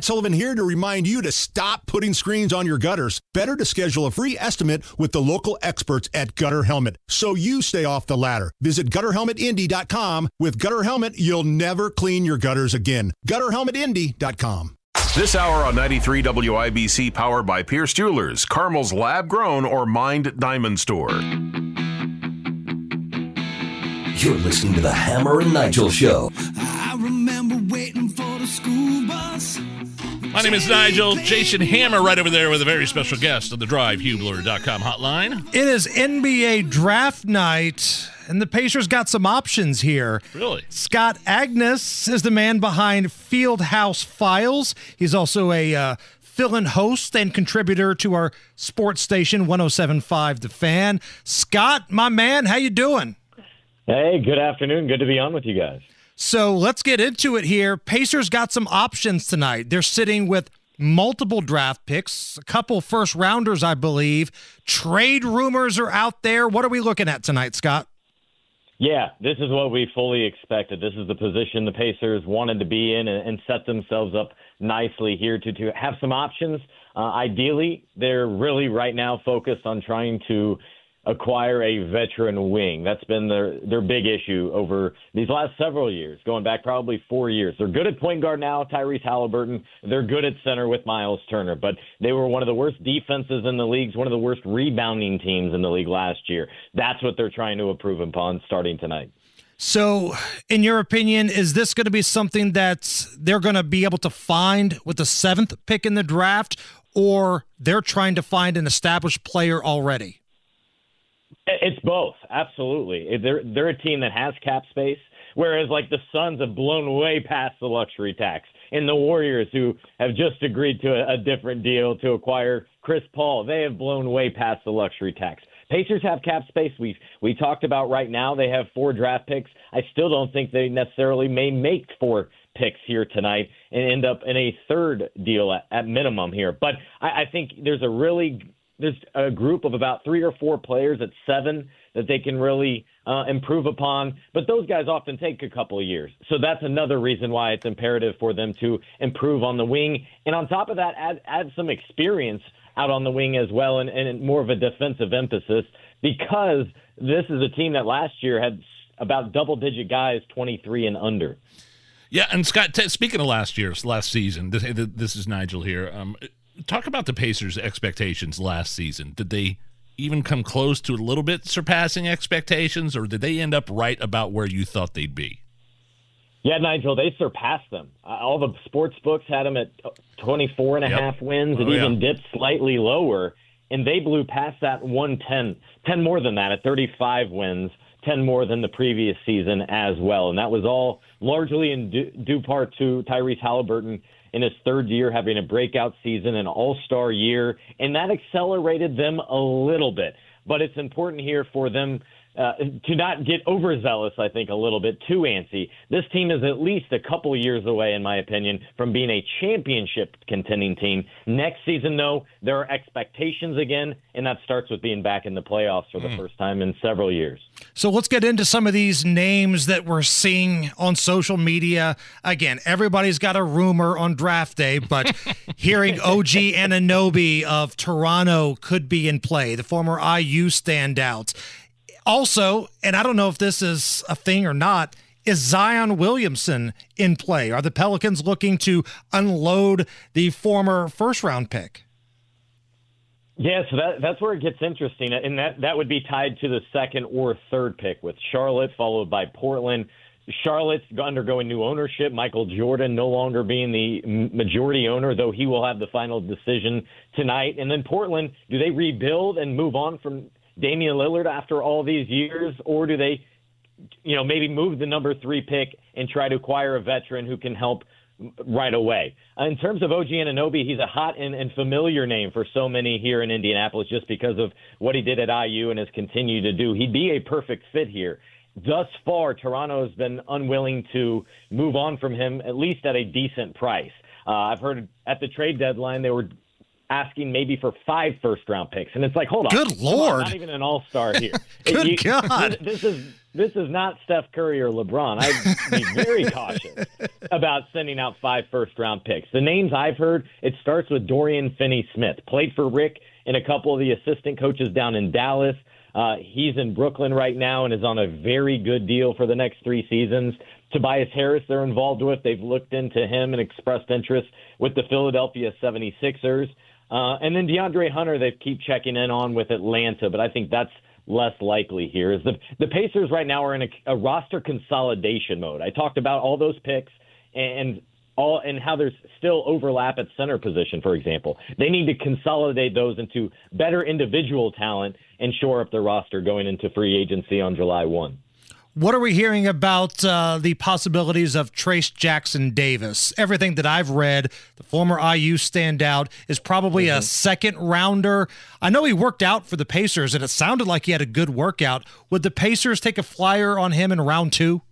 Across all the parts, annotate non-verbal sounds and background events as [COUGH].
Matt Sullivan here to remind you to stop putting screens on your gutters. Better to schedule a free estimate with the local experts at Gutter Helmet so you stay off the ladder. Visit gutterhelmetindy.com. With Gutter Helmet, you'll never clean your gutters again. gutterhelmetindy.com. This hour on 93 WIBC, powered by Pierce Jewelers, Carmel's lab grown or mined diamond store. You're listening to the Hammer and Nigel Show. My name is Nigel. Jason Hammer right over there with a very special guest on the drivehubler.com hotline. It is NBA draft night, and the Pacers got some options here. Really? Scott Agness is the man behind Fieldhouse Files. He's also a uh, fill-in host and contributor to our sports station 1075 The Fan. Scott, my man, how you doing? Hey, good afternoon. Good to be on with you guys. So let's get into it here. Pacers got some options tonight. They're sitting with multiple draft picks, a couple first rounders, I believe. Trade rumors are out there. What are we looking at tonight, Scott? Yeah, this is what we fully expected. This is the position the Pacers wanted to be in and, and set themselves up nicely here to, to have some options. Uh, ideally, they're really right now focused on trying to acquire a veteran wing. That's been their their big issue over these last several years, going back probably four years. They're good at point guard now, Tyrese Halliburton. They're good at center with Miles Turner, but they were one of the worst defenses in the leagues, one of the worst rebounding teams in the league last year. That's what they're trying to improve upon starting tonight. So, in your opinion, is this going to be something that they're going to be able to find with the seventh pick in the draft, or they're trying to find an established player already? It's both, absolutely. They're they're a team that has cap space, whereas like the Suns have blown way past the luxury tax, and the Warriors, who have just agreed to a, a different deal to acquire Chris Paul, they have blown way past the luxury tax. Pacers have cap space. We we talked about right now. They have four draft picks. I still don't think they necessarily may make four picks here tonight and end up in a third deal at, at minimum here. But I, I think there's a really there's a group of about three or four players at seven that they can really uh, improve upon. But those guys often take a couple of years. So that's another reason why it's imperative for them to improve on the wing. And on top of that, add, add some experience out on the wing as well and, and more of a defensive emphasis because this is a team that last year had about double digit guys 23 and under. Yeah, and Scott, t- speaking of last year's last season, this, this is Nigel here. Um, talk about the Pacers' expectations last season. Did they even come close to a little bit surpassing expectations, or did they end up right about where you thought they'd be? Yeah, Nigel, they surpassed them. Uh, all the sports books had them at 24 and a yep. half wins. It oh, even yeah. dipped slightly lower, and they blew past that 110, 10 more than that at 35 wins, 10 more than the previous season as well. And that was all largely in due, due part to Tyrese Halliburton in his third year, having a breakout season, an all star year, and that accelerated them a little bit. But it's important here for them uh, to not get overzealous, I think, a little bit too antsy. This team is at least a couple years away, in my opinion, from being a championship contending team. Next season, though, there are expectations again, and that starts with being back in the playoffs for the mm. first time in several years. So let's get into some of these names that we're seeing on social media. Again, everybody's got a rumor on draft day, but [LAUGHS] hearing OG Anunoby of Toronto could be in play, the former IU standout also, and I don't know if this is a thing or not, is Zion Williamson in play? Are the Pelicans looking to unload the former first round pick? Yeah, so that, that's where it gets interesting, and that that would be tied to the second or third pick with Charlotte, followed by Portland. Charlotte's undergoing new ownership. Michael Jordan no longer being the majority owner, though he will have the final decision tonight. And then Portland, do they rebuild and move on from Damian Lillard after all these years, or do they, you know, maybe move the number three pick and try to acquire a veteran who can help right away? In terms of OG Anunoby, he's a hot and, and familiar name for so many here in Indianapolis just because of what he did at IU and has continued to do. He'd be a perfect fit here. Thus far, Toronto has been unwilling to move on from him, at least at a decent price. Uh, I've heard at the trade deadline they were asking maybe for five first round picks. And it's like, hold on. Good Lord. On, not even an all star here. [LAUGHS] Good you, God. This, this, is this is not Steph Curry or LeBron. I'd be very [LAUGHS] cautious about sending out five first round picks. The names I've heard, it starts with Dorian Finney Smith. Played for Rick and a couple of the assistant coaches down in Dallas. Uh, he's in Brooklyn right now and is on a very good deal for the next three seasons. Tobias Harris, they're involved with. They've looked into him and expressed interest with the Philadelphia 76ers. Uh, and then DeAndre Hunter, they keep checking in on with Atlanta, but I think that's less likely here. Is the the Pacers right now are in a, a roster consolidation mode. I talked about all those picks and all and how there's still overlap at center position, for example. They need to consolidate those into better individual talent and shore up their roster going into free agency on July one. What are we hearing about uh, the possibilities of Trayce Jackson Davis? Everything that I've read, the former IU standout is probably mm-hmm. a second rounder. I know he worked out for the Pacers, and it sounded like he had a good workout. Would the Pacers take a flyer on him in round two?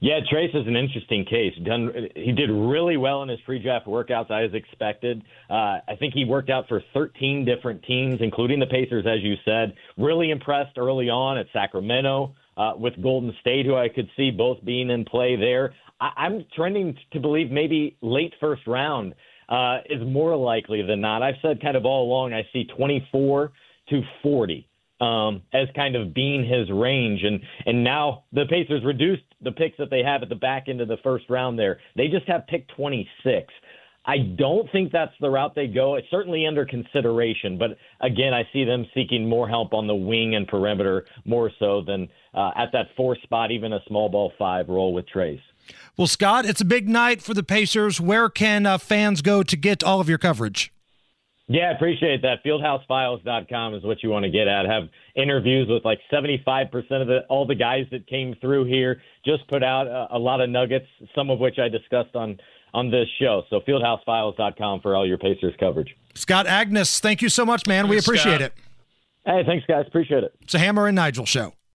Yeah, Trayce is an interesting case. Done, he did really well in his pre-draft workouts, as expected. Uh, I think he worked out for 13 different teams, including the Pacers, as you said. Really impressed early on at Sacramento uh, with Golden State, who I could see both being in play there. I- am trending to believe maybe late first round uh, is more likely than not. I've said kind of all along I see 24 to 40 um, as kind of being his range, and and now the Pacers reduced the picks that they have at the back end of the first round. There, they just have pick 26. I don't think that's the route they go. It's certainly under consideration, but again, I see them seeking more help on the wing and perimeter more so than uh, at that four spot, even a small ball five role with Trayce. Well, Scott, it's a big night for the Pacers. Where can uh, fans go to get all of your coverage? Yeah, I appreciate that. Fieldhousefiles.com is what you want to get at. Have interviews with like 75% of the all the guys that came through here. Just put out a, a lot of nuggets, some of which I discussed on on this show. So fieldhousefiles.com for all your Pacers coverage. Scott Agness, thank you so much, man. we appreciate Scott. it. Hey, thanks, guys. Appreciate it. It's a Hammer and Nigel show.